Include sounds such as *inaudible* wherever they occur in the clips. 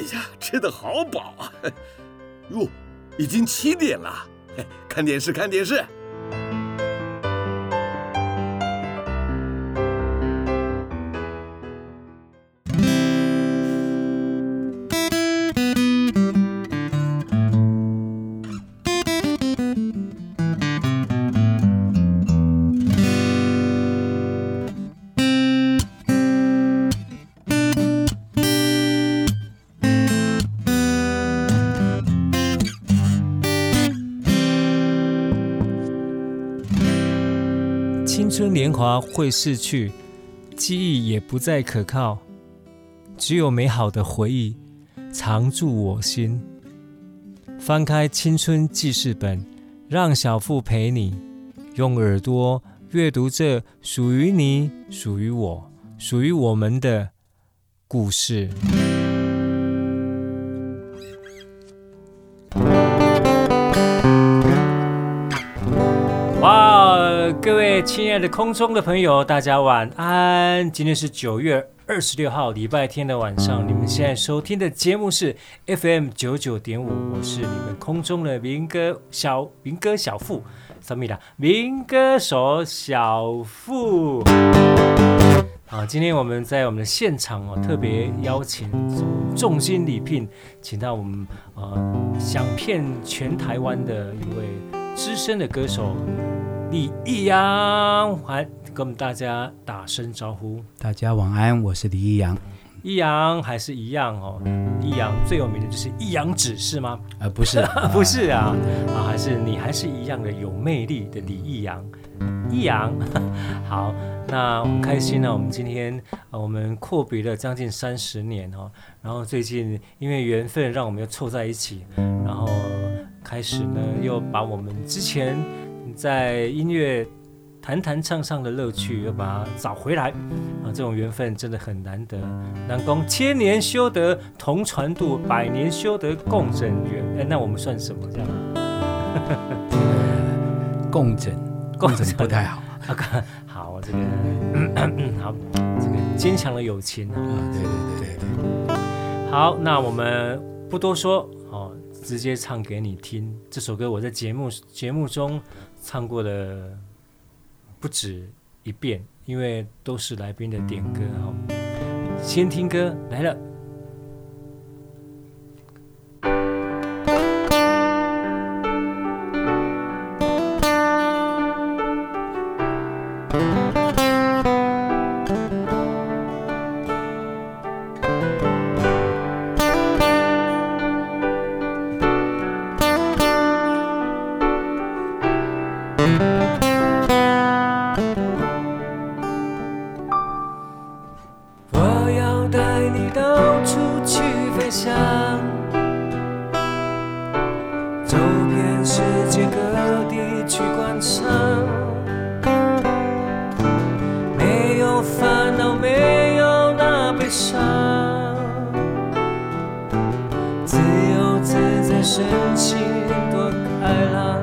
呀，吃的好饱啊！哟，已经七点了，看电视，看电视。年华会逝去，记忆也不再可靠，只有美好的回忆常驻我心。翻开青春记事本，让小腹陪你用耳朵阅读这属于你、属于我、属于我们的故事。各位亲爱的空中的朋友，大家晚安。今天是九月二十六号，礼拜天的晚上。你们现在收听的节目是 FM 九九点五，我是你们空中的民歌小民歌小富，什么的民歌手小富。啊，今天我们在我们的现场哦，特别邀请重金礼聘，请到我们呃，响遍全台湾的一位资深的歌手。李易阳，还跟我们大家打声招呼。大家晚安，我是李易阳。易阳还是一样哦。易阳最有名的就是一阳指是吗？呃，不是，*laughs* 不是啊，啊，还是你还是一样的有魅力的李易阳。易阳，*laughs* 好，那我们开心呢。我们今天呃，我们阔别了将近三十年哦，然后最近因为缘分，让我们又凑在一起，然后开始呢，又把我们之前。在音乐弹弹唱唱的乐趣，要把它找回来啊！这种缘分真的很难得。南宫千年修得同船渡，百年修得共枕眠。哎，那我们算什么这样？共枕，共枕不太好。好，这个嗯好，这个坚强的友情啊！对对对对。好，那我们不多说哦，直接唱给你听。这首歌我在节目节目中。唱过了不止一遍，因为都是来宾的点歌哈。先听歌来了。神情多开朗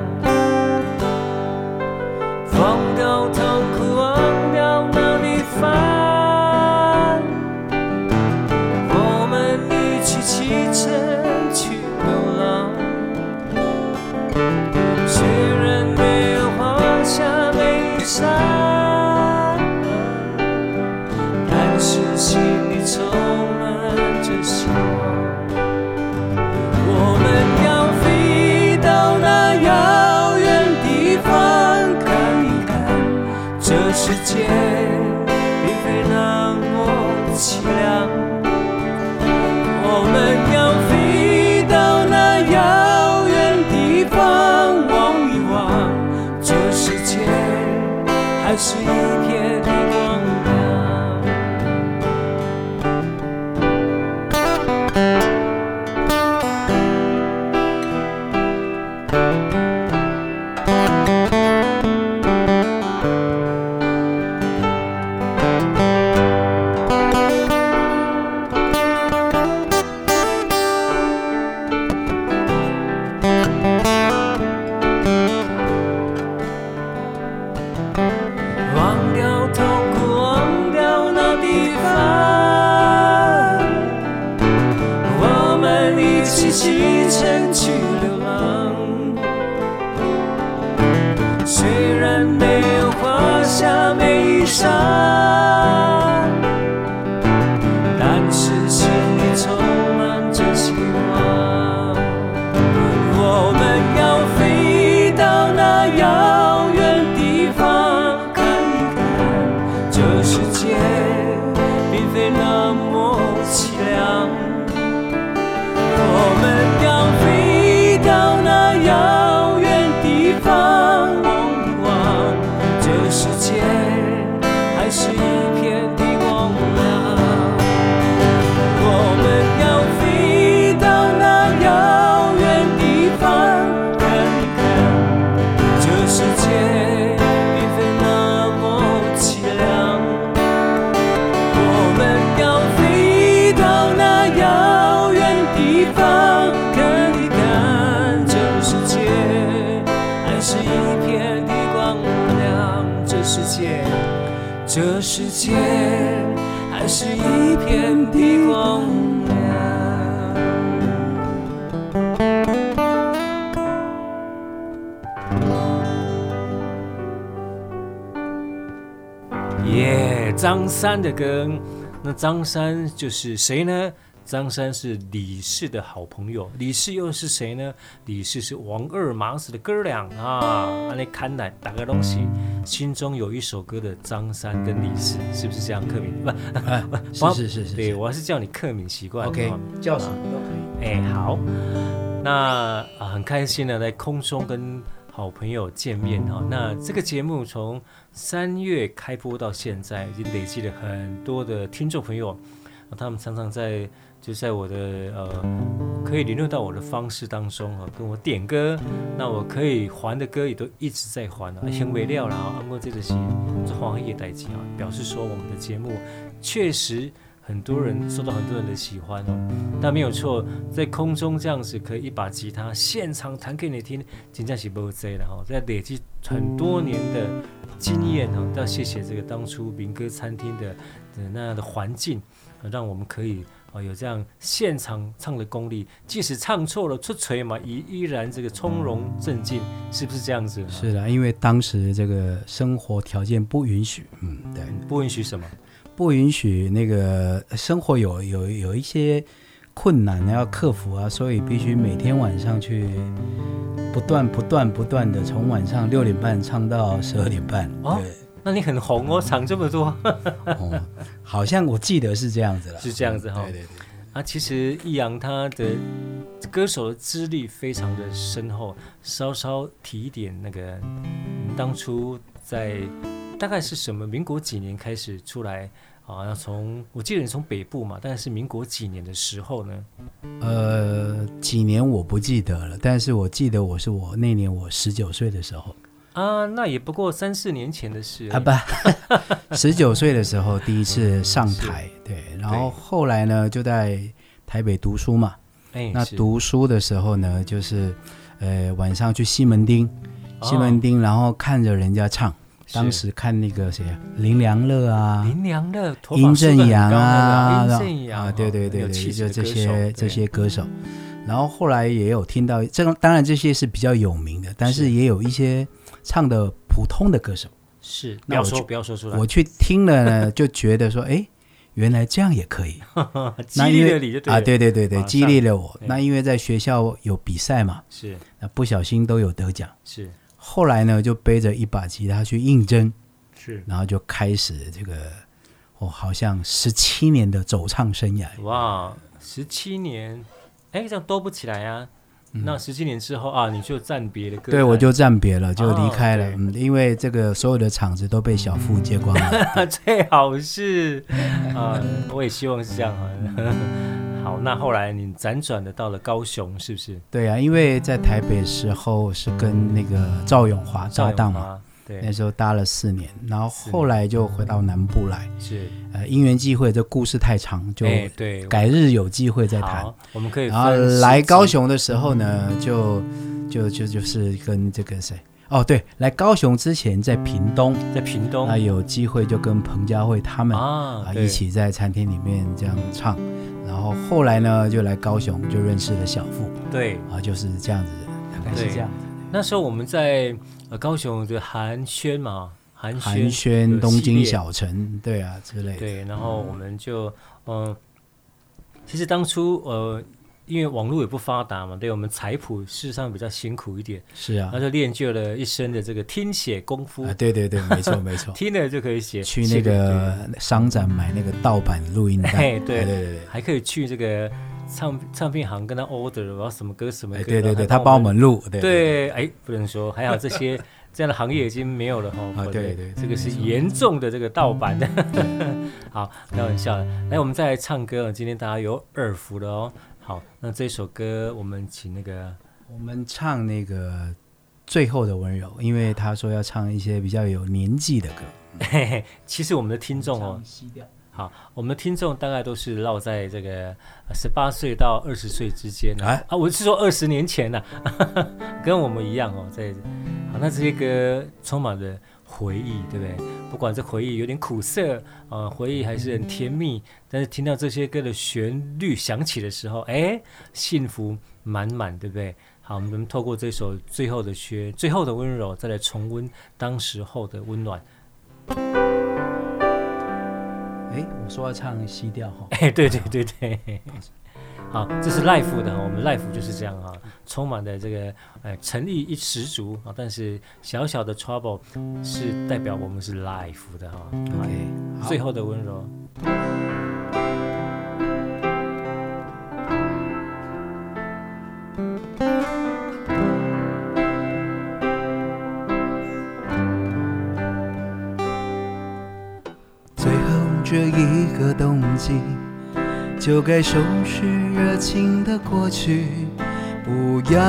张三的歌，那张三就是谁呢？张三是李氏的好朋友，李氏又是谁呢？李氏是王二麻子的哥俩啊。那看来打个东西心中有一首歌的张三跟李氏，是不是这样？克敏不、啊，是 *laughs* 是是是，对我还是叫你克敏习惯。OK，叫什么都可以。哎，好，那啊很开心的在空中跟好朋友见面哈。那这个节目从三月开播到现在，已经累积了很多的听众朋友，他们常常在。就在我的呃可以联络到我的方式当中哈，跟我点歌，那我可以还的歌也都一直在还啊，很微料了啊，不过这个是这黄叶代记啊，表示说我们的节目确实很多人受到很多人的喜欢哦，但没有错，在空中这样子可以一把吉他现场弹给你听，真正是不贼了哈，在累积很多年的经验哈，要谢谢这个当初民歌餐厅的的那样的环境，让我们可以。哦，有这样现场唱的功力，即使唱错了出锤嘛，依依然这个从容镇静，是不是这样子？是的，因为当时这个生活条件不允许，嗯，对，不允许什么？不允许那个生活有有有一些困难要克服啊，所以必须每天晚上去不断不断不断的从晚上六点半唱到十二点半。哦。那你很红哦，唱这么多，*laughs* 哦，好像我记得是这样子了，是这样子哈。对对对。啊，其实易阳他的歌手的资历非常的深厚，稍稍提一点那个，当初在大概是什么民国几年开始出来啊？要从我记得你从北部嘛，但是民国几年的时候呢？呃，几年我不记得了，但是我记得我是我那年我十九岁的时候。啊，那也不过三四年前的事啊！不，*laughs* 十九岁的时候第一次上台，对，然后后来呢就在台北读书嘛。哎，那读书的时候呢，就是呃晚上去西门町，西门町，然后看着人家唱，当时看那个谁啊，林良乐啊，林良乐，殷正阳啊，殷正阳啊，对对对对，就这些这些歌手。然后后来也有听到，这当然这些是比较有名的，但是也有一些。唱的普通的歌手。是，不要说不要说出来。我去听了呢，就觉得说，哎，原来这样也可以，*laughs* 激励了你就对啊，对对对对，激励了我。那因为在学校有比赛嘛，是，那不小心都有得奖，是。后来呢，就背着一把吉他去应征，是，然后就开始这个，哦，好像十七年的走唱生涯。哇，十七年，哎，这样多不起来呀。那十七年之后啊，你就暂别了。对，我就暂别了，就离开了。嗯，因为这个所有的场子都被小富接光了。*laughs* 最好是啊，我也希望是这样啊。好，那后来你辗转的到了高雄，是不是？对啊，因为在台北时候是跟那个赵永华搭档嘛。对，那时候搭了四年，然后后来就回到南部来。是，呃，因缘际会，这故事太长，就对，改日有机会再谈。我们可以。然后来高雄的时候呢，就就就就是跟这个谁？哦，对，来高雄之前在屏东，在屏东那，有机会就跟彭佳慧他们啊一起在餐厅里面这样唱。然后后来呢，就来高雄就认识了小富。对，啊，就是这样子，大概是这样。那时候我们在。呃，高雄的寒暄嘛，寒暄，寒暄东京小城，对啊之类的。对，然后我们就，嗯、呃，其实当初呃，因为网络也不发达嘛，对我们采谱事实上比较辛苦一点。是啊，那就练就了一身的这个听写功夫。啊，对对对，没错 *laughs* 没错，听了就可以写。去那个商展买那个盗版录音带，对对对对，还可以去这个唱唱片行跟他 order，我要什么歌什么歌。对对对，他帮我们录。对，哎，不能说，还好这些。*laughs* 这样的行业已经没有了哈。啊，对对，这个是严重的这个盗版的。*laughs* 好，开玩笑的。来，我们再来唱歌。今天大家有耳福了哦。好，那这首歌我们请那个，我们唱那个《最后的温柔》，因为他说要唱一些比较有年纪的歌。嘿嘿，其实我们的听众哦。好，我们的听众大概都是落在这个十八岁到二十岁之间啊，啊，我是说二十年前呢，啊，*laughs* 跟我们一样哦，在好，那这些歌充满了回忆，对不对？不管这回忆有点苦涩啊，回忆还是很甜蜜，但是听到这些歌的旋律响起的时候，哎，幸福满满，对不对？好，我们透过这首最后的雪，最后的温柔，再来重温当时候的温暖。哎，我说要唱西调哈。哎，对对对对，好，这是 life 的，我们 life 就是这样啊，充满的这个呃诚意一十足啊，但是小小的 trouble 是代表我们是 life 的哈。OK，最后的温柔。最后这一个冬季，就该收拾热情的过去，不要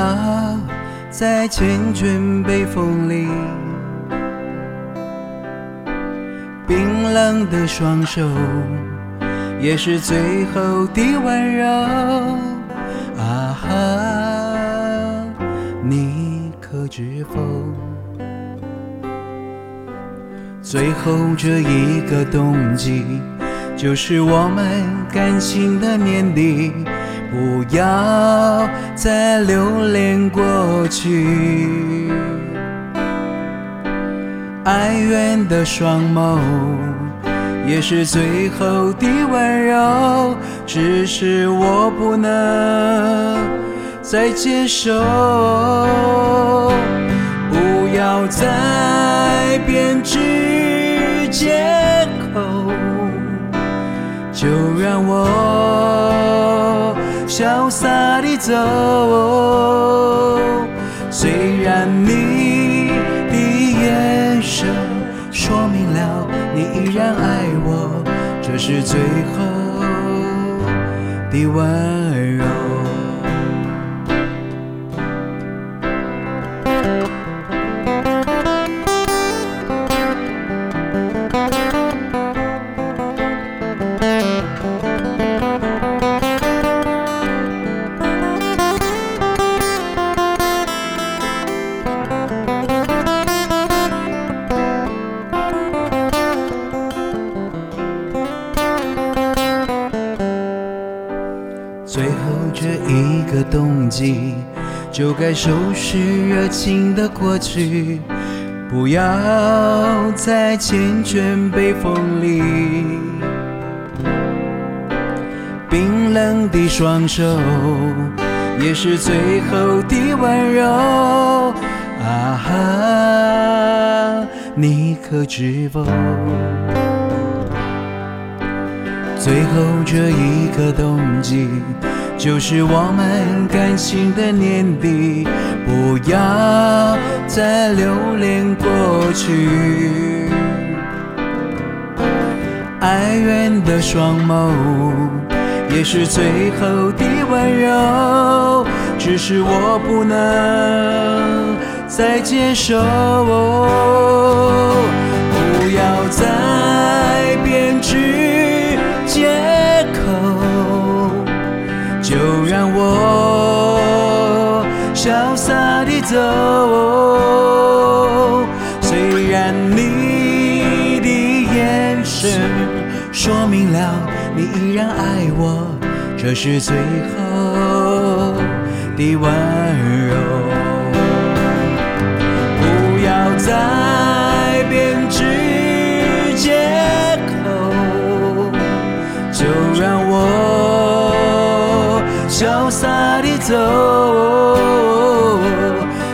再繾卷北风里。冰冷的双手，也是最后的温柔。啊哈，你可知否？最后这一个冬季，就是我们感情的年底，不要再留恋过去。哀怨的双眸，也是最后的温柔，只是我不能再接受，不要再编织。借口，就让我潇洒地走。虽然你的眼神说明了你依然爱我，这是最后的温就该收拾热情的过去，不要再缱绻北风里。冰冷的双手，也是最后的温柔。啊哈，你可知否？最后这一个冬季。就是我们感情的年底，不要再留恋过去。哀怨的双眸，也是最后的温柔，只是我不能再接受。不要再编织借口。就让我潇洒地走，虽然你的眼神说明了你依然爱我，这是最后的温柔。走。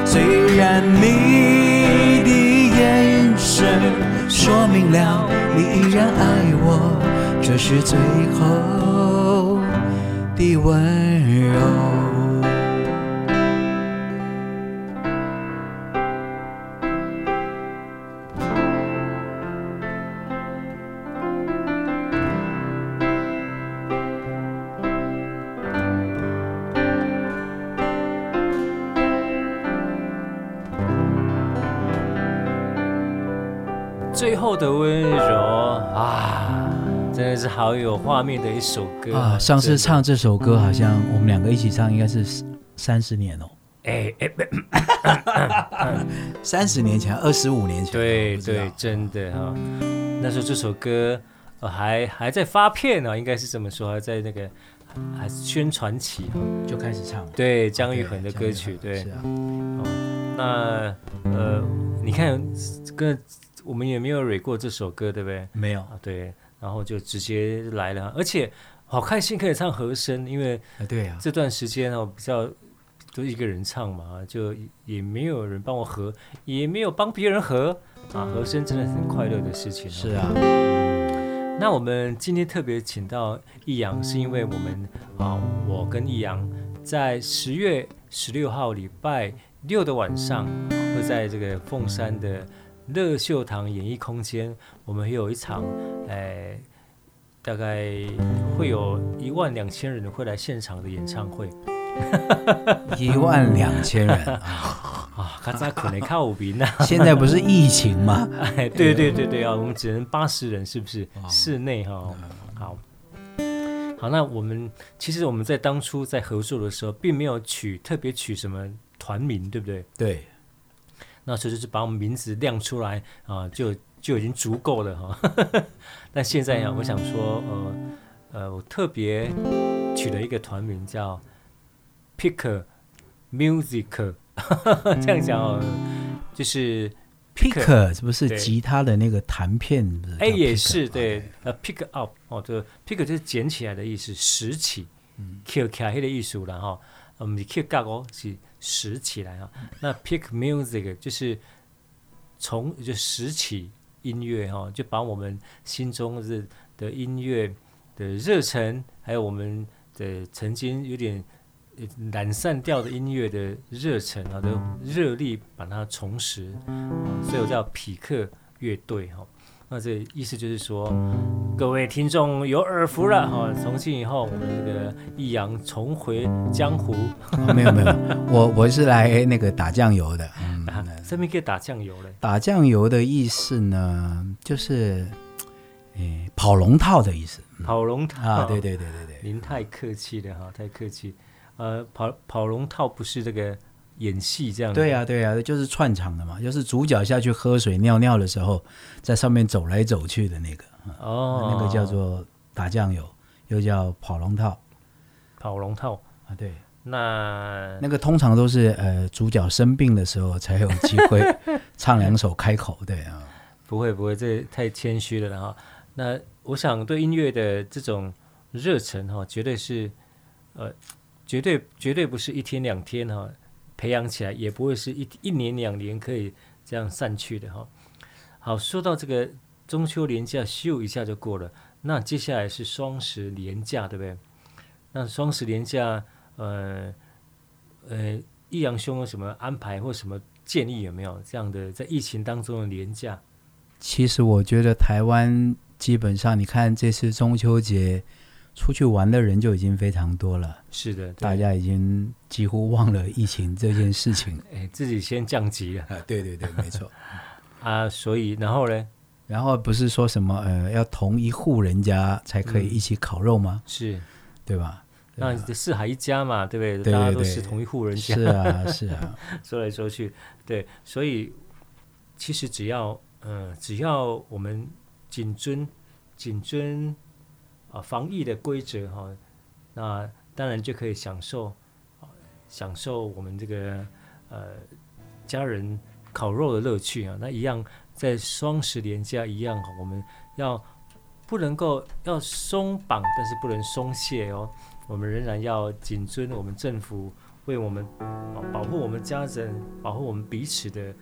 虽然你的眼神说明了你依然爱我，这是最后的吻的温柔啊，真的是好有画面的一首歌啊！上次唱这首歌，好像我们两个一起唱，应该是三十年哦。哎哎，*laughs* 三十年前，二十五年前，对对，真的哈。那时候这首歌还还在发片呢，应该是这么说，还在那个还是宣传期就开始唱。对，姜育恒的歌曲，对。是啊。那呃，你看跟。我们也没有 rec 过这首歌，对不对？没有，对，然后就直接来了，而且好开心可以唱和声，因为对呀，这段时间哦比较都一个人唱嘛，就也没有人帮我和，也没有帮别人和啊，和声真的很快乐的事情。是啊，那我们今天特别请到易阳，是因为我们啊，我跟易阳在十月十六号礼拜六的晚上会在这个凤山的。乐秀堂演艺空间，我们会有一场，哎，大概会有一万两千人会来现场的演唱会。一万两千人啊！*laughs* 刚才可能靠五名呢。现在不是疫情吗？*laughs* 哎，对对对对啊，我们只能八十人，是不是？室内哈，好，好。那我们其实我们在当初在合作的时候，并没有取特别取什么团名，对不对？对。那时候就是把我们名字亮出来啊，就就已经足够了哈。*laughs* 但现在呀，我想说，呃呃，我特别取了一个团名叫 Pick Music，*laughs* 这样讲哦，就是 Pick 是不是吉他的那个弹片？哎，也是对，呃，Pick Up 哦，这 Pick 就是捡起来的意思，拾起卡黑的意思然我们 Kick Up 哦是。拾起来啊，那 pick music 就是从就拾起音乐哈，就把我们心中的的音乐的热忱，还有我们的曾经有点懒散掉的音乐的热忱啊的热力，把它重拾，所以我叫匹克乐队哈。那这意思就是说，各位听众有耳福了哈！从今以后，我们这个易阳重回江湖。哦、没有没有，我我是来那个打酱油的。嗯，什么叫打酱油嘞？打酱油的意思呢，就是，诶，跑龙套的意思。跑龙套啊？对对对对对。您太客气了哈，太客气。呃，跑跑龙套不是这个。演戏这样的，对呀、啊、对呀、啊，就是串场的嘛，就是主角下去喝水尿尿的时候，在上面走来走去的那个，哦，那个叫做打酱油，又叫跑龙套，跑龙套。啊，对，那那个通常都是呃主角生病的时候才有机会 *laughs* 唱两首开口，对啊，不会不会，这太谦虚了哈。那我想对音乐的这种热忱哈，绝对是呃，绝对绝对不是一天两天哈。培养起来也不会是一一年两年可以这样散去的哈。好，说到这个中秋连假，咻一下就过了。那接下来是双十连假，对不对？那双十连假，呃呃，易阳兄有什么安排或什么建议有没有？这样的在疫情当中的连假？其实我觉得台湾基本上，你看这次中秋节。出去玩的人就已经非常多了，是的，大家已经几乎忘了疫情这件事情，*laughs* 哎，自己先降级了，啊，对对对，没错，*laughs* 啊，所以然后呢，然后不是说什么呃，要同一户人家才可以一起烤肉吗？是，对吧？那四海一家嘛，对不对？对，大家都是同一户人家，是啊，是啊，*laughs* 说来说去，对，所以其实只要呃，只要我们谨遵谨遵。啊，防疫的规则哈，那当然就可以享受，啊享受我们这个呃家人烤肉的乐趣啊。那一样在双十连假一样，我们要不能够要松绑，但是不能松懈哦。我们仍然要谨遵我们政府为我们保护我们家人、保护我们彼此的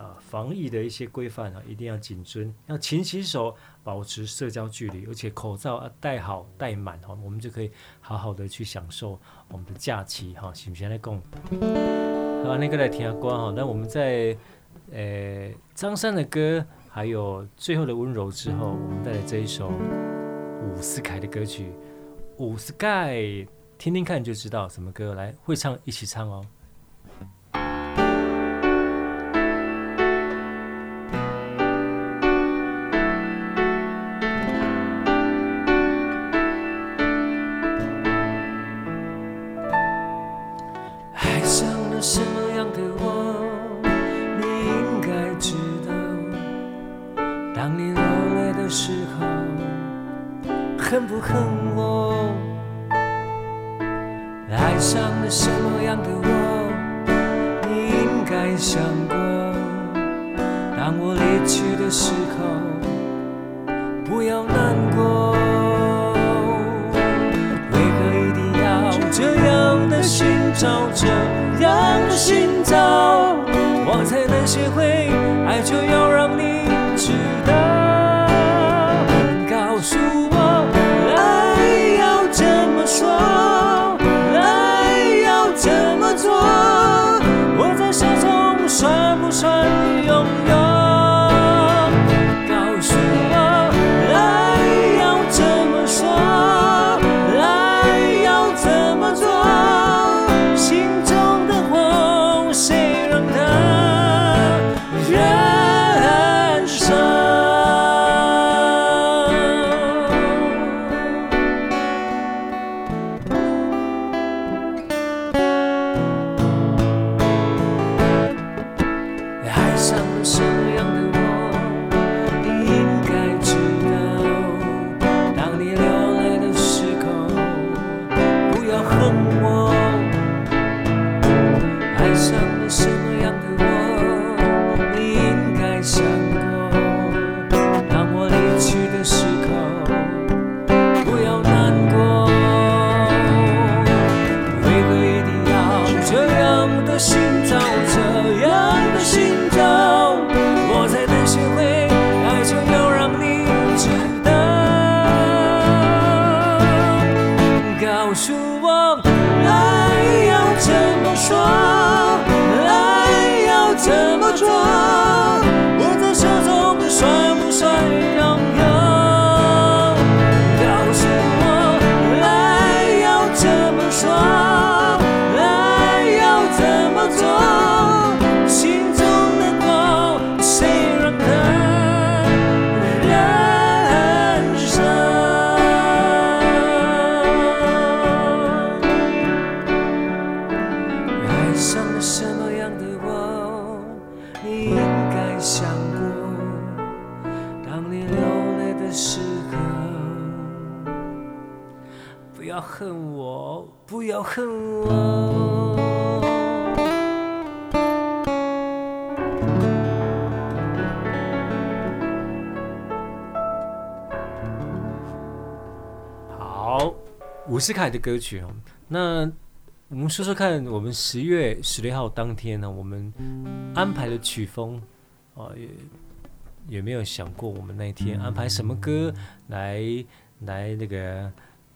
啊防疫的一些规范啊，一定要谨遵，要勤洗手，保持社交距离，而且口罩要戴好戴满哈，我们就可以好好的去享受我们的假期哈。行不行？来讲，好，那个来听下歌哈。那我们在呃张三的歌。还有最后的温柔之后，我们带来这一首伍思凯的歌曲。伍思凯，听听看就知道什么歌。来，会唱一起唱哦。不要难过。为何一定要这样的寻找这样的寻找我才能学会爱就要让好伍思凯的歌曲。哦，那我们说说看，我们十月十六号当天呢，我们安排的曲风啊，也也没有想过我们那天安排什么歌来来那个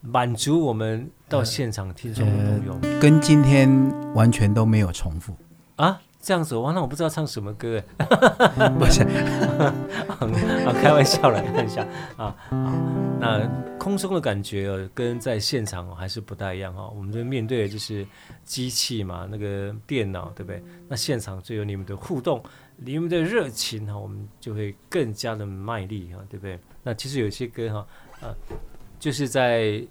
满足我们到现场听众的都有，跟今天完全都没有重复啊。这样子哇，那我不知道唱什么歌哎，不是，*laughs* 啊，开玩笑了，开玩笑啊。那空中的感觉跟在现场还是不太一样哈。我们这面对的就是机器嘛，那个电脑对不对？那现场就有你们的互动，你们的热情哈，我们就会更加的卖力哈，对不对？那其实有些歌哈，呃，就是在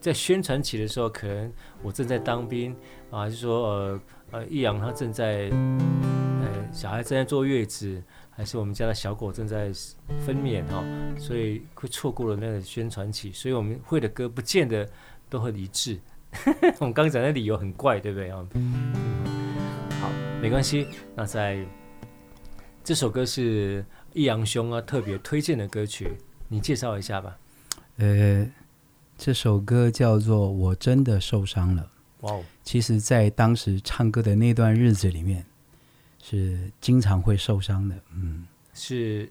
在宣传期的时候，可能我正在当兵啊，还是说呃。呃，易阳他正在，呃，小孩正在坐月子，还是我们家的小狗正在分娩哈、哦，所以会错过了那个宣传期，所以我们会的歌不见得都很一致。*laughs* 我们刚才的理由很怪，对不对啊、嗯？好，没关系。那在这首歌是易阳兄啊特别推荐的歌曲，你介绍一下吧。呃，这首歌叫做《我真的受伤了》。哇哦！其实，在当时唱歌的那段日子里面，是经常会受伤的。嗯，是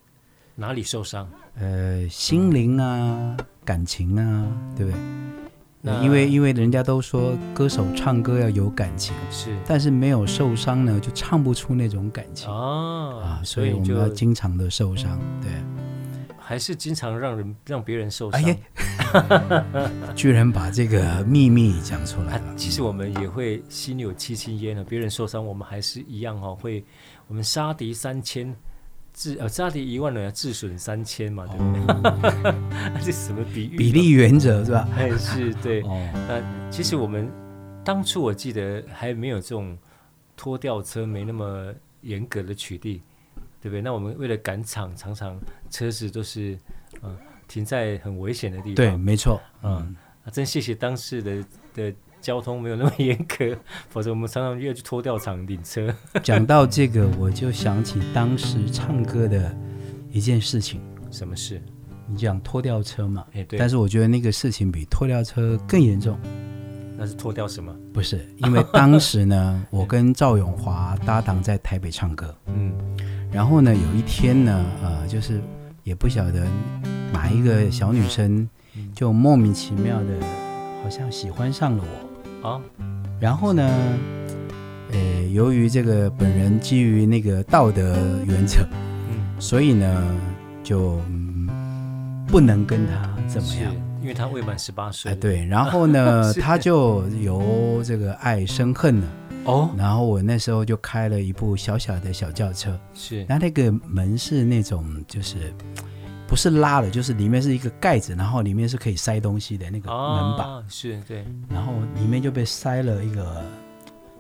哪里受伤？呃，心灵啊，嗯、感情啊，对不对？因为因为人家都说歌手唱歌要有感情，是，但是没有受伤呢，就唱不出那种感情哦啊，所以我们要经常的受伤，对，还是经常让人让别人受伤，哎，居然把这个秘密讲出来了。其实我们也会心有戚戚焉的，别人受伤，我们还是一样哈，会我们杀敌三千。自呃，杀敌一万人，自损三千嘛，对不对？*laughs* 这什么比喻？比例原则是吧？哎，是对。哦，那其实我们当初我记得还没有这种拖吊车，没那么严格的取缔，对不对？那我们为了赶场，常常车子都是嗯、呃、停在很危险的地方。对，没错。嗯，啊，真谢谢当时的的。交通没有那么严格，*laughs* 否则我们常常要去拖吊场领车。*laughs* 讲到这个，我就想起当时唱歌的一件事情。什么事？你讲拖吊车嘛？哎，对。但是我觉得那个事情比拖吊车更严重。那是拖吊什么？不是，因为当时呢，我跟赵永华搭档在台北唱歌。*laughs* 嗯。然后呢，有一天呢，呃，就是也不晓得哪一个小女生，就莫名其妙的，好像喜欢上了我。啊，然后呢，呃，由于这个本人基于那个道德原则，嗯，所以呢，就不能跟他怎么样，因为他未满十八岁。哎，对，然后呢，*laughs* 他就由这个爱生恨了。哦，然后我那时候就开了一部小小的小轿车，是，那那个门是那种就是。不是拉的，就是里面是一个盖子，然后里面是可以塞东西的那个门把，哦、是对，然后里面就被塞了一个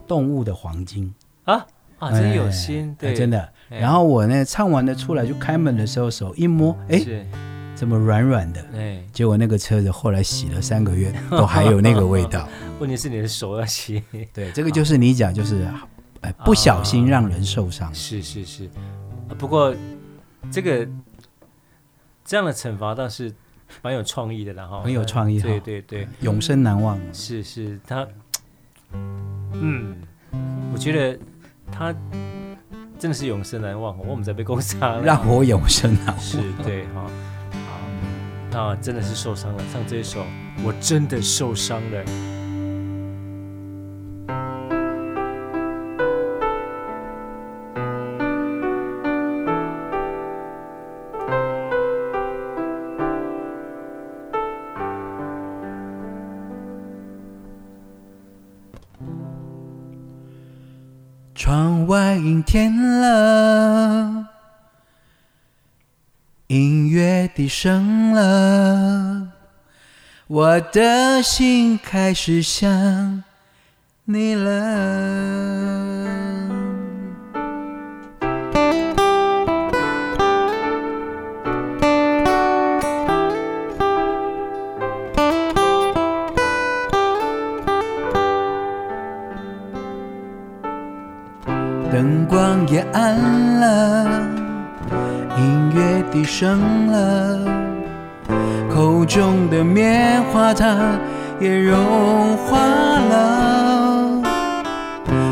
动物的黄金。啊？啊，真有心，对，真的。然后我呢唱完了出来，就开门的时候手一摸，哎，怎么软软的？哎，结果那个车子后来洗了三个月，*laughs* 都还有那个味道。*laughs* 问题是你的手要洗，对，这个就是你讲，就是哎不小心让人受伤，是是是，不过这个。这样的惩罚倒是蛮有创意的，然后很有创意，对对对，永生难忘。是是，他，嗯，我觉得他真的是永生难忘。我们在被攻杀，让我永生难忘。是对哈，好，那真的是受伤了。唱这一首，我真的受伤了。窗外阴天了，月底升了，我的心开始想你了。乐低声了，口中的棉花糖也融化了。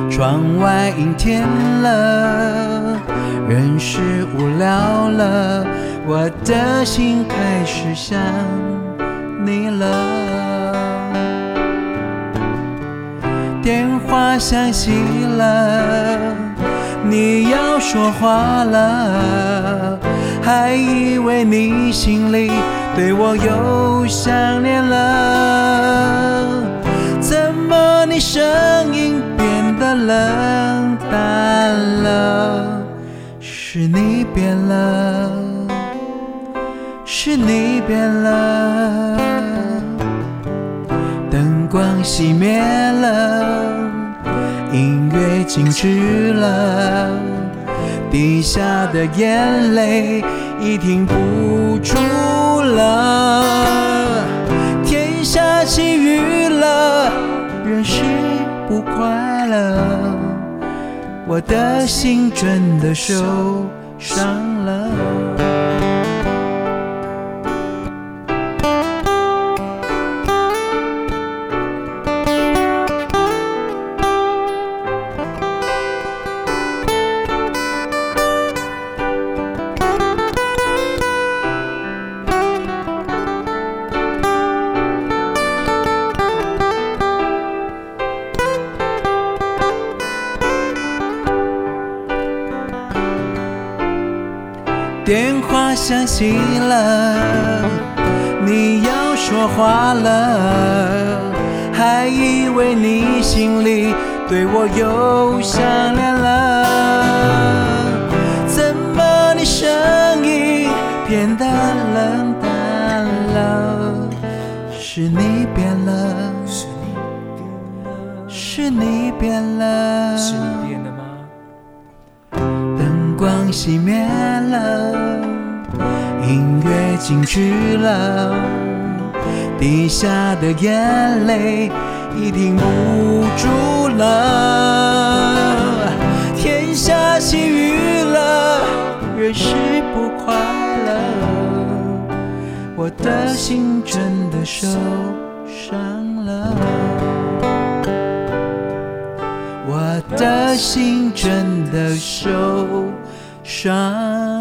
窗外阴天了，人是无聊了，我的心开始想你了。电话响起了。你要说话了，还以为你心里对我又想念了，怎么你声音变得冷淡了？是你变了，是你变了，灯光熄灭了。音乐静止了，滴下的眼泪你停不住了。天下起雨了，人是不快乐，我的心真的受伤电话响起了，你要说话了，还以为你心里对我又想念了，怎么你声音变得冷淡了？是你变了，是你变了，是你变了，是你变了吗？灯光熄灭了，音乐静止了，滴下的眼泪已停不住了，天下起雨了，越是不快乐，我的心真的受伤了，我的心真的受伤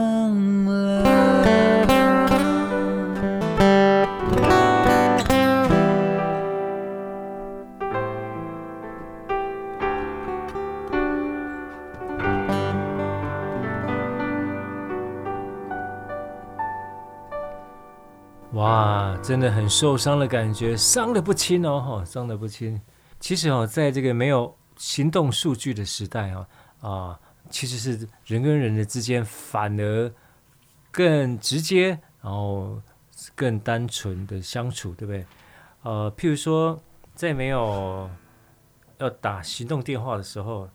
真的很受伤的感觉，伤的不轻哦，哈，伤的不轻。其实哦，在这个没有行动数据的时代啊，啊，其实是人跟人的之间反而更直接，然后更单纯的相处，对不对？呃，譬如说，在没有要打行动电话的时候，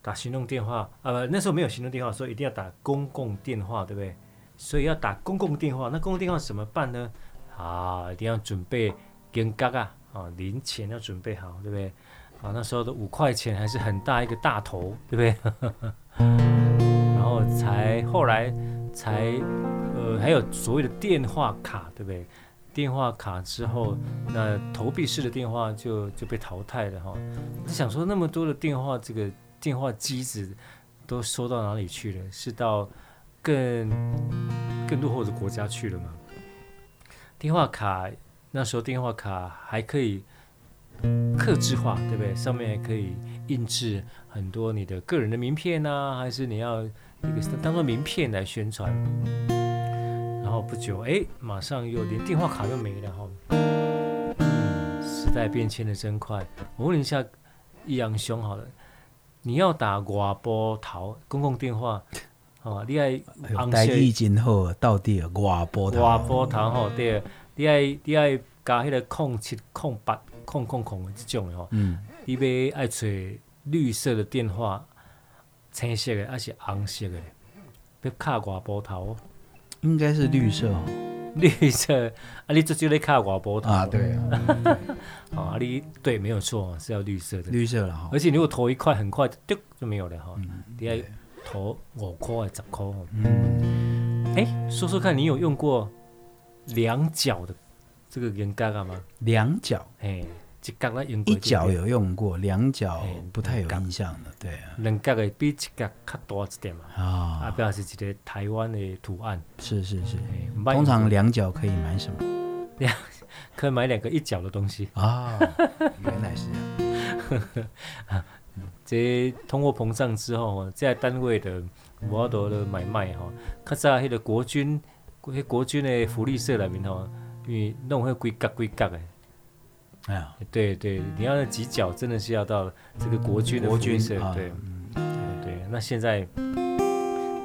打行动电话，呃，那时候没有行动电话，所以一定要打公共电话，对不对？所以要打公共电话，那公共电话怎么办呢？啊，一定要准备金角啊！啊，零钱要准备好，对不对？啊，那时候的五块钱还是很大一个大头，对不对？*laughs* 然后才后来才呃，还有所谓的电话卡，对不对？电话卡之后，那投币式的电话就就被淘汰了哈。想说，那么多的电话，这个电话机子都收到哪里去了？是到更更落后的国家去了吗？电话卡那时候电话卡还可以客制化，对不对？上面还可以印制很多你的个人的名片啊，还是你要一个当做名片来宣传。然后不久，哎，马上又连电话卡都没了哈。时代变迁的真快。我问一下易阳兄好了，你要打外埔头公共电话？哦，你爱台语真好，到底外埔头，外埔头吼，对，你爱你爱加迄个空七空八空空空的这种的吼，嗯，你要爱找绿色的电话，青色的还是红色的？要卡外埔头，应该是绿色哦，绿色啊，你这就得卡外埔头啊，对啊，*laughs* 啊，你对，没有错，是要绿色的，绿色了哈，而且如果投一块，很快就就没有了哈，你爱。投五块还是十块？嗯，哎、欸，说说看你有用过两角的这个银角吗？两角，哎，一角那用过，一角有用过，两角不太有印象了。对啊，两角的比一角较大一点嘛。啊，啊，表示一个台湾的图案。是是是，通常两角可以买什么？两 *laughs* 可以买两个一角的东西啊。原来是这样。*laughs* 这通货膨胀之后，在单位的无多的买卖哈，较早迄个国军，迄国军的福利社里面吼，因为弄迄规格规格的，哎呀，对对，你要那几角，真的是要到这个国军的福利社，对，对，那现在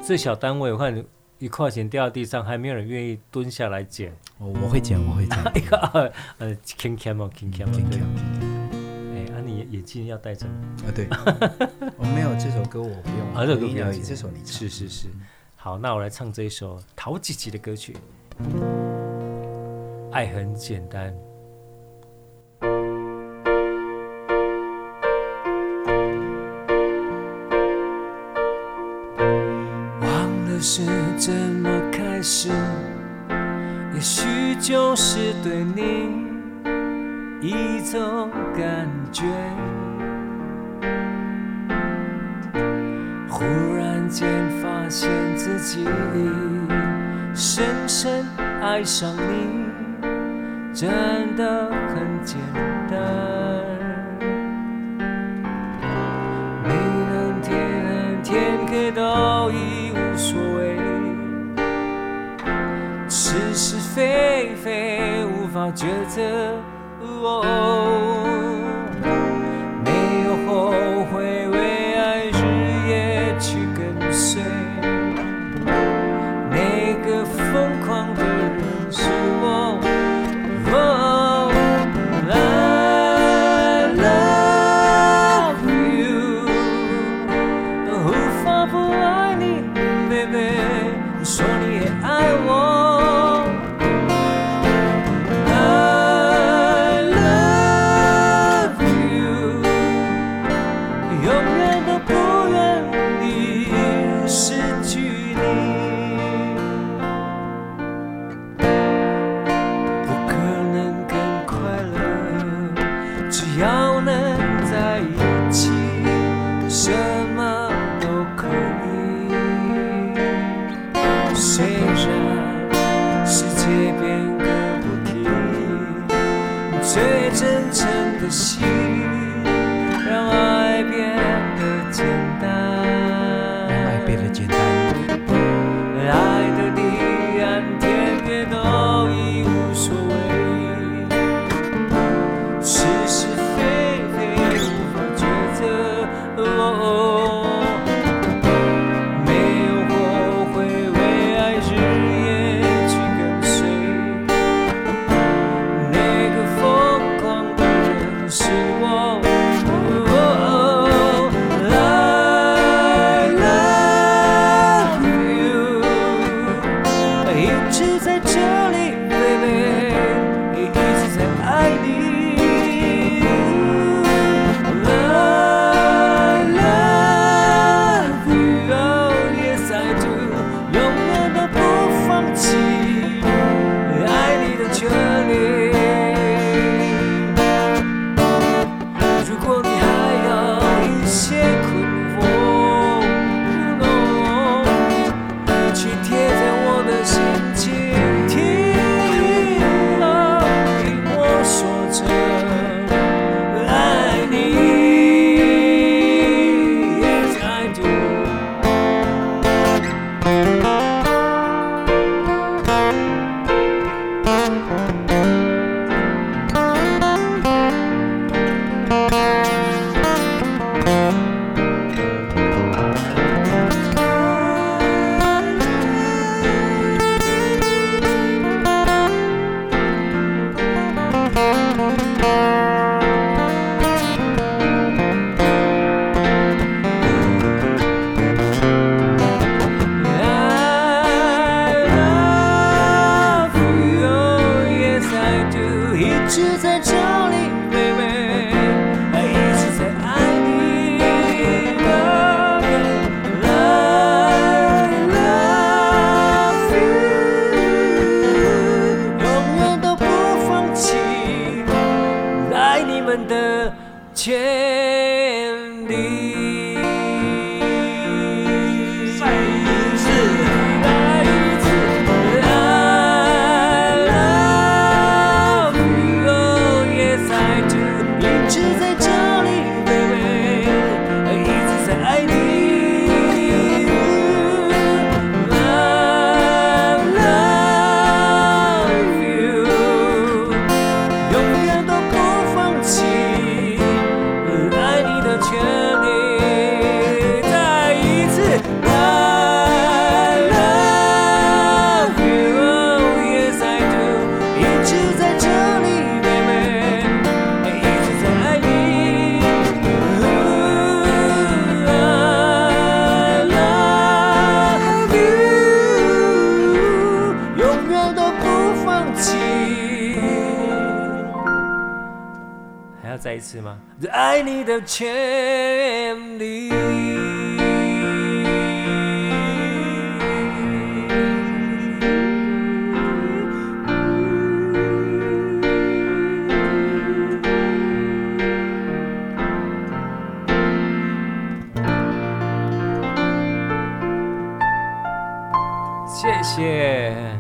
最小单位，我看一块钱掉到地上，还没有人愿意蹲下来捡。我我会捡，我会捡。*laughs* 呃，轻轻嘛，轻轻嘛。眼镜要戴着吗？啊，对，我没有这首歌，我不用。啊，这首歌不要，这首你唱。是是是，好，那我来唱这一首陶吉吉的歌曲，《爱很简单》。忘了是怎么开始，也许就是对你。一种感觉。忽然间发现自己深深爱上你，真的很简单。你能天天黑都已无所谓，是是非非无法抉择。Whoa. 爱你。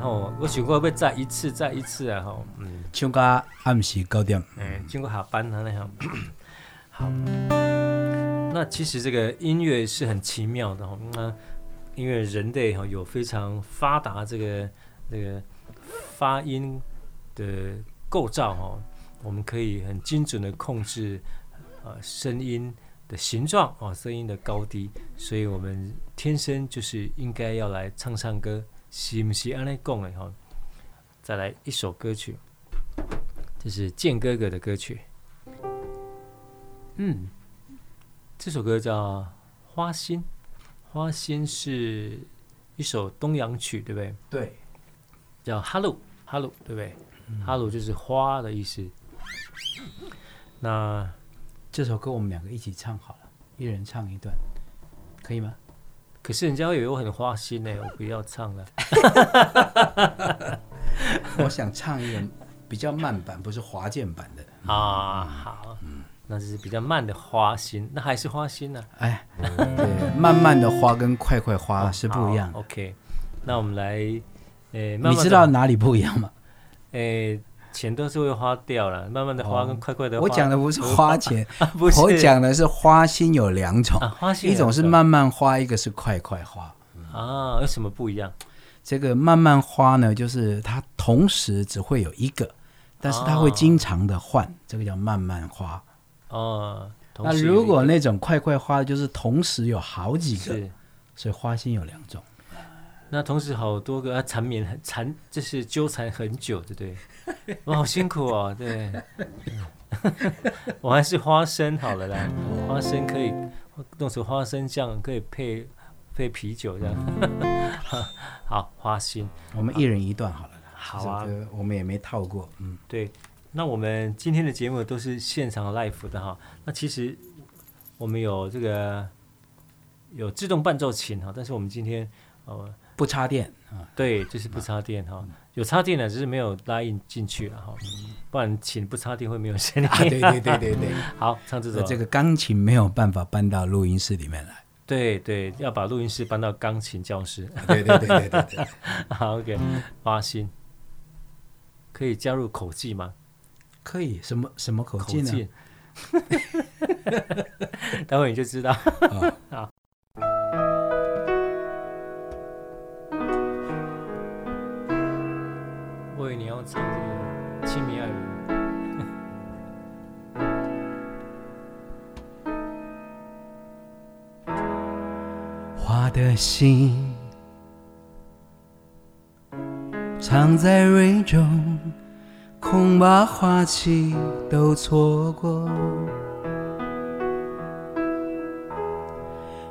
哦会不要再一次，再一次啊？哈，嗯，唱歌暗时九点，嗯，经过下班了那样。好，那其实这个音乐是很奇妙的哈。那因为人类哈有非常发达这个这个发音的构造哦，我们可以很精准的控制呃声音的形状哦，声音的高低，所以我们天生就是应该要来唱唱歌，是不是？按呢讲的哈，再来一首歌曲，这是健哥哥的歌曲，嗯，这首歌叫《花心》，花心是一首东洋曲，对不对？对，叫 “hello”，“hello”，，对不对？？“hello” 就是花的意思。那这首歌我们两个一起唱好了，一人唱一段，可以吗？可是人家以为我很花心呢，*laughs* 我不要唱了。*laughs* 我想唱一个比较慢版，不是华健版的啊。好，嗯，那就是比较慢的花心，那还是花心呢？哎，对，慢慢的花跟快快花是不一样的。OK，那我们来，呃，你知道哪里不一样吗？诶，*laughs* 钱都是会花掉了，慢慢的花跟快快的花。我讲的不是花钱，*laughs* 不是，我讲的是花心有两种，花心一种是慢慢花，一个是快快花。啊，有什么不一样？这个慢慢花呢，就是它同时只会有一个，但是它会经常的换，这个叫慢慢花。哦，那如果那种快快花，就是同时有好几个，所以花心有两种。那同时好多个，啊缠绵很缠，就是纠缠很久，对不对？*laughs* 我好辛苦哦，对。*laughs* 我还是花生好了啦，花生可以弄成花生酱，可以配配啤酒这样。*laughs* 好，花心，我们一人一段好了啦。好啊，我们也没套过。嗯，对。那我们今天的节目都是现场 live 的哈。那其实我们有这个有自动伴奏琴哈，但是我们今天呃。不插电啊，对，就是不插电哈。有插电的，只是没有拉印进去了哈。不然琴不插电会没有声音。对对对对对。*laughs* 好，唱这首。这个钢琴没有办法搬到录音室里面来。对对，要把录音室搬到钢琴教室。对对对对对对。*laughs* 好，OK。花心可以加入口技吗？可以，什么什么口技呢？*laughs* 待会你就知道。*laughs* 好。唱这个《亲密爱人》，*laughs* 花的心藏在蕊中，恐把花期都错过。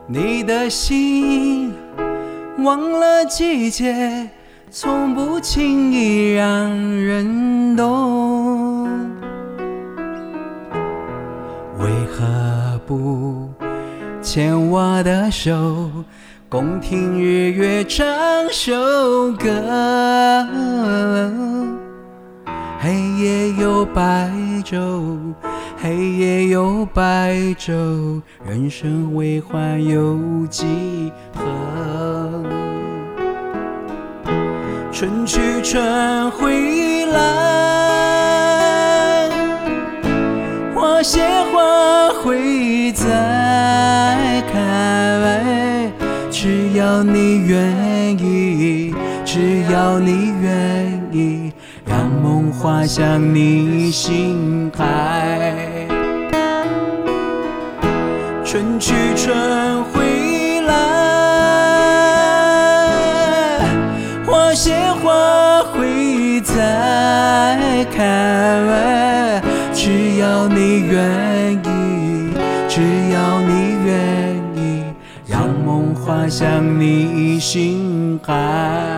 你的心忘了季节。从不轻易让人懂，为何不牵我的手，共听日月唱首歌？黑夜有白昼，黑夜有白昼，人生为欢有几何？春去春回来，花谢花会再开。只要你愿意，只要你愿意，让梦划向你心海。春去春回。花谢花会再开，只要你愿意，只要你愿意，让梦划向你心海。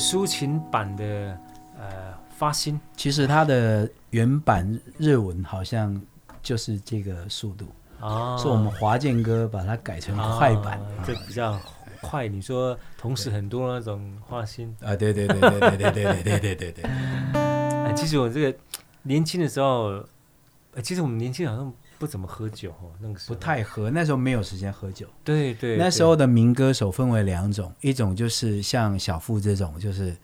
抒情版的呃发心，其实它的原版日文好像就是这个速度哦，是我们华健哥把它改成快版，这、哦、比较快。你说同时很多那种花心啊，对对对对对对对对对对对对。其实我这个年轻的时候，其实我们年轻好像。不怎么喝酒哦，那个时候不太喝，那时候没有时间喝酒。对对，那时候的民歌手分为两种，一种就是像小富这种，就是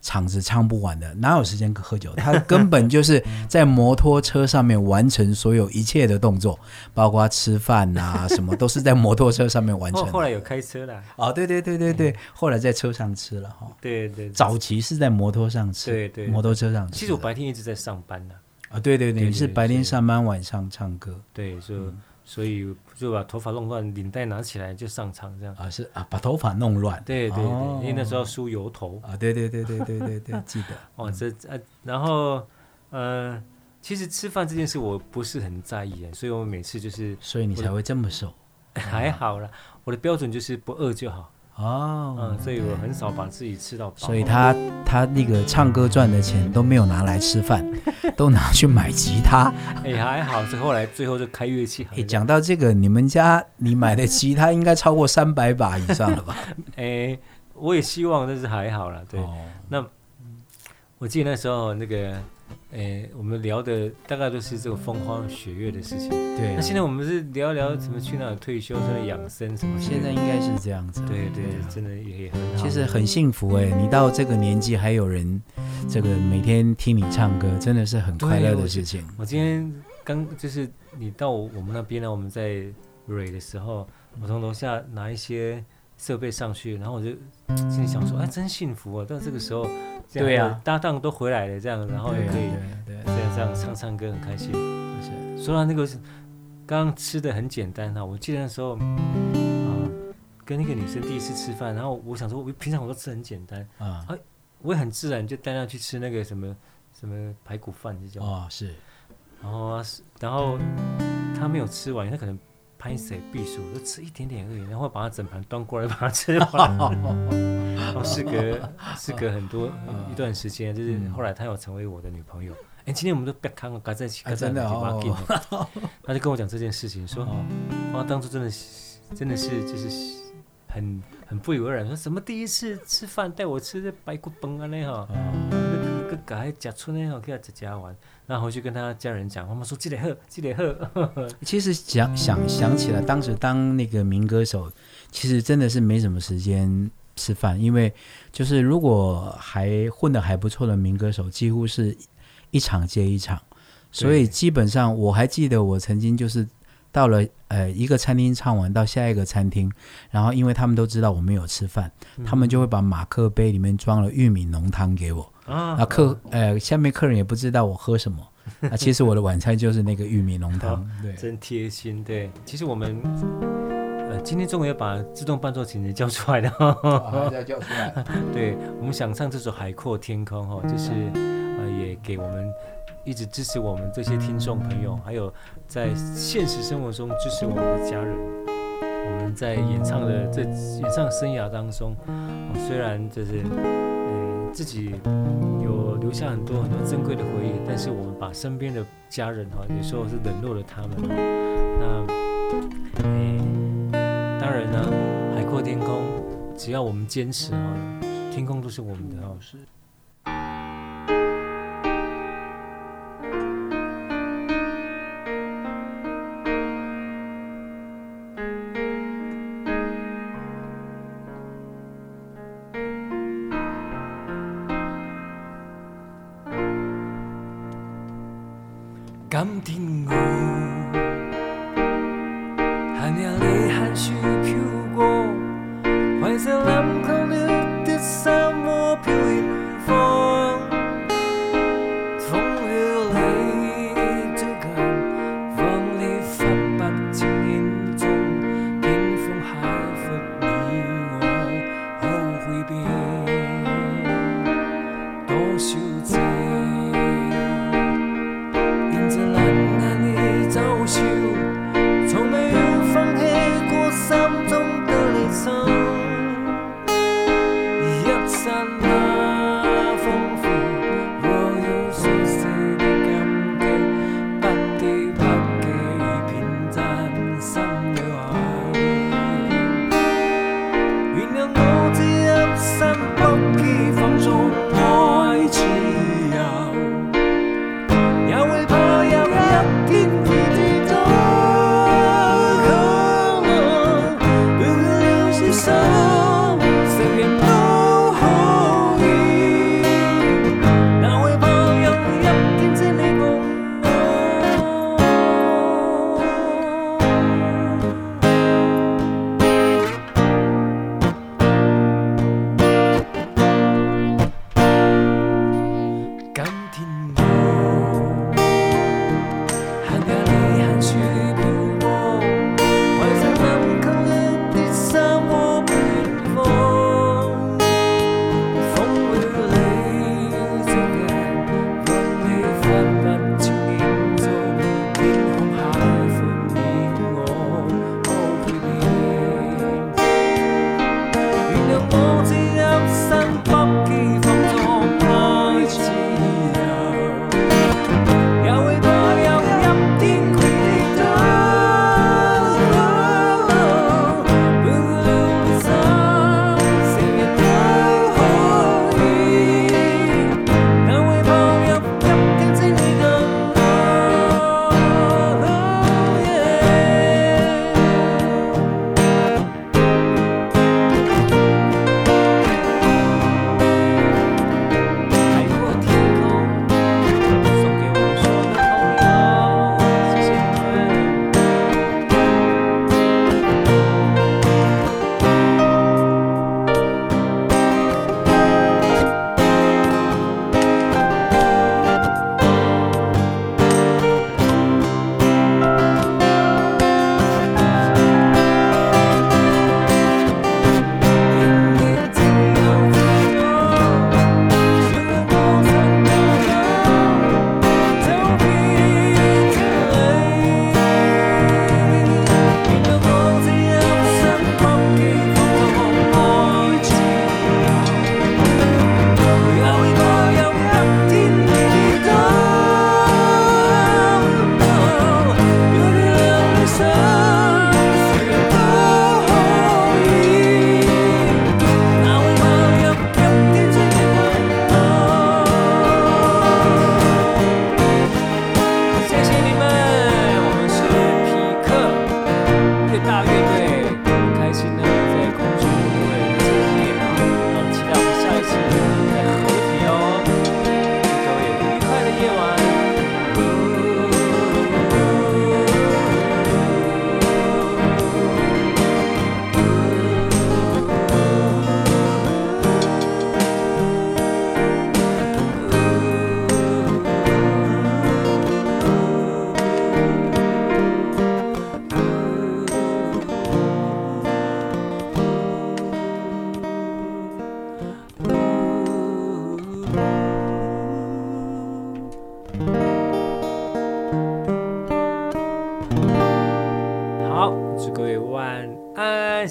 场子唱不完的，哪有时间喝酒？他根本就是 *laughs* 在摩托车上面完成所有一切的动作，包括吃饭啊什么，都是在摩托车上面完成。*laughs* 后来有开车了。哦，对对对对对，嗯、后来在车上吃了哈。对，对对，早期是在摩托上吃。对对，摩托车上吃。其实我白天一直在上班呢。啊，对对对，你是白天上班，晚上唱歌，对，就、嗯、所以就把头发弄乱，领带拿起来就上场这样。啊，是啊，把头发弄乱。对对对，哦、因为那时候梳油头。啊，对对对对对对对，记得。哦，这呃，然后呃，其实吃饭这件事我不是很在意啊，所以我每次就是，所以你才会这么瘦。*laughs* 还好啦，我的标准就是不饿就好。哦，嗯，所以我很少把自己吃到饱。所以他他那个唱歌赚的钱都没有拿来吃饭，*laughs* 都拿去买吉他。哎、欸，还好，是后来最后就开乐器。哎、欸，讲到这个，你们家你买的吉他应该超过三百把以上了吧？*laughs* 哎、欸，我也希望，但是还好啦。对，哦、那我记得那时候那个。哎，我们聊的大概都是这个风花雪月的事情。对、啊，那现在我们是聊一聊怎么去哪里退休，怎么养生什么。现在应该是这样子。对对，对啊、真的也很好。其实很幸福哎，你到这个年纪还有人这个每天听你唱歌，真的是很快乐的事情。我，我今天刚就是你到我们那边呢，我们在瑞的时候，我从楼下拿一些设备上去，然后我就心里想说，哎，真幸福啊！到这个时候。对呀，搭档都回来了，这样，然后也可以这样这样唱唱歌，很开心。就是。说到那个，刚刚吃的很简单哈，我记得那时候啊，跟那个女生第一次吃饭，然后我想说，我平常我都吃很简单啊，我也很自然就带她去吃那个什么什么排骨饭这种。哦，是，然后然后她没有吃完，她可能。拍谁避暑就吃一点点而已，然后把它整盘端过来把它吃。完。*laughs* 然后事隔事隔很多一段时间，就是后来她有成为我的女朋友。哎，今天我们都别看了，赶在一起，赶在一起，*laughs* 他就跟我讲这件事情，说啊，当初真的是真的是就是很很不以为然，说什么第一次吃饭带我吃这白骨崩啊那哈，那个个改夹出那哈给他夹夹完。然后回去跟他家人讲，妈妈说记得喝，记得喝。*laughs* 其实想想想起来，当时当那个民歌手，其实真的是没什么时间吃饭，因为就是如果还混得还不错的民歌手，几乎是一场接一场，所以基本上我还记得我曾经就是到了呃一个餐厅唱完到下一个餐厅，然后因为他们都知道我没有吃饭，嗯、他们就会把马克杯里面装了玉米浓汤给我。啊，客呃，下面客人也不知道我喝什么 *laughs* 啊。其实我的晚餐就是那个玉米浓汤，对，真贴心。对，其实我们呃今天终于要把自动伴奏琴人叫出来了，*laughs* 叫出来。*laughs* 对，我们想唱这首《海阔天空》哈，就是呃也给我们一直支持我们这些听众朋友，还有在现实生活中支持我们的家人。我们在演唱的这演唱生涯当中，虽然就是。自己有留下很多很多珍贵的回忆，但是我们把身边的家人哈，有时候是冷落了他们。那，哎，当然呢，海阔天空，只要我们坚持哈，天空都是我们的哈。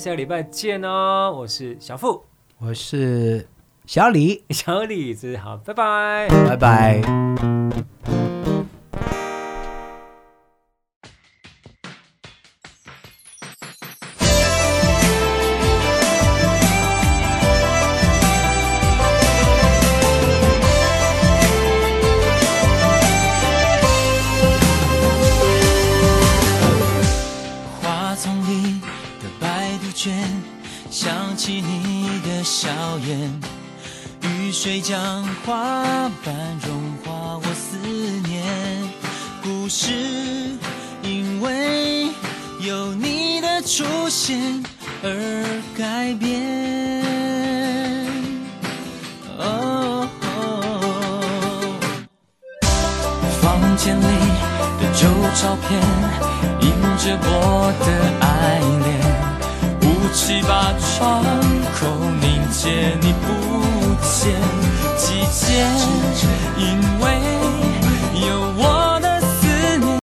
下个礼拜见哦。我是小付，我是小李，*laughs* 小李子好，拜拜，拜拜。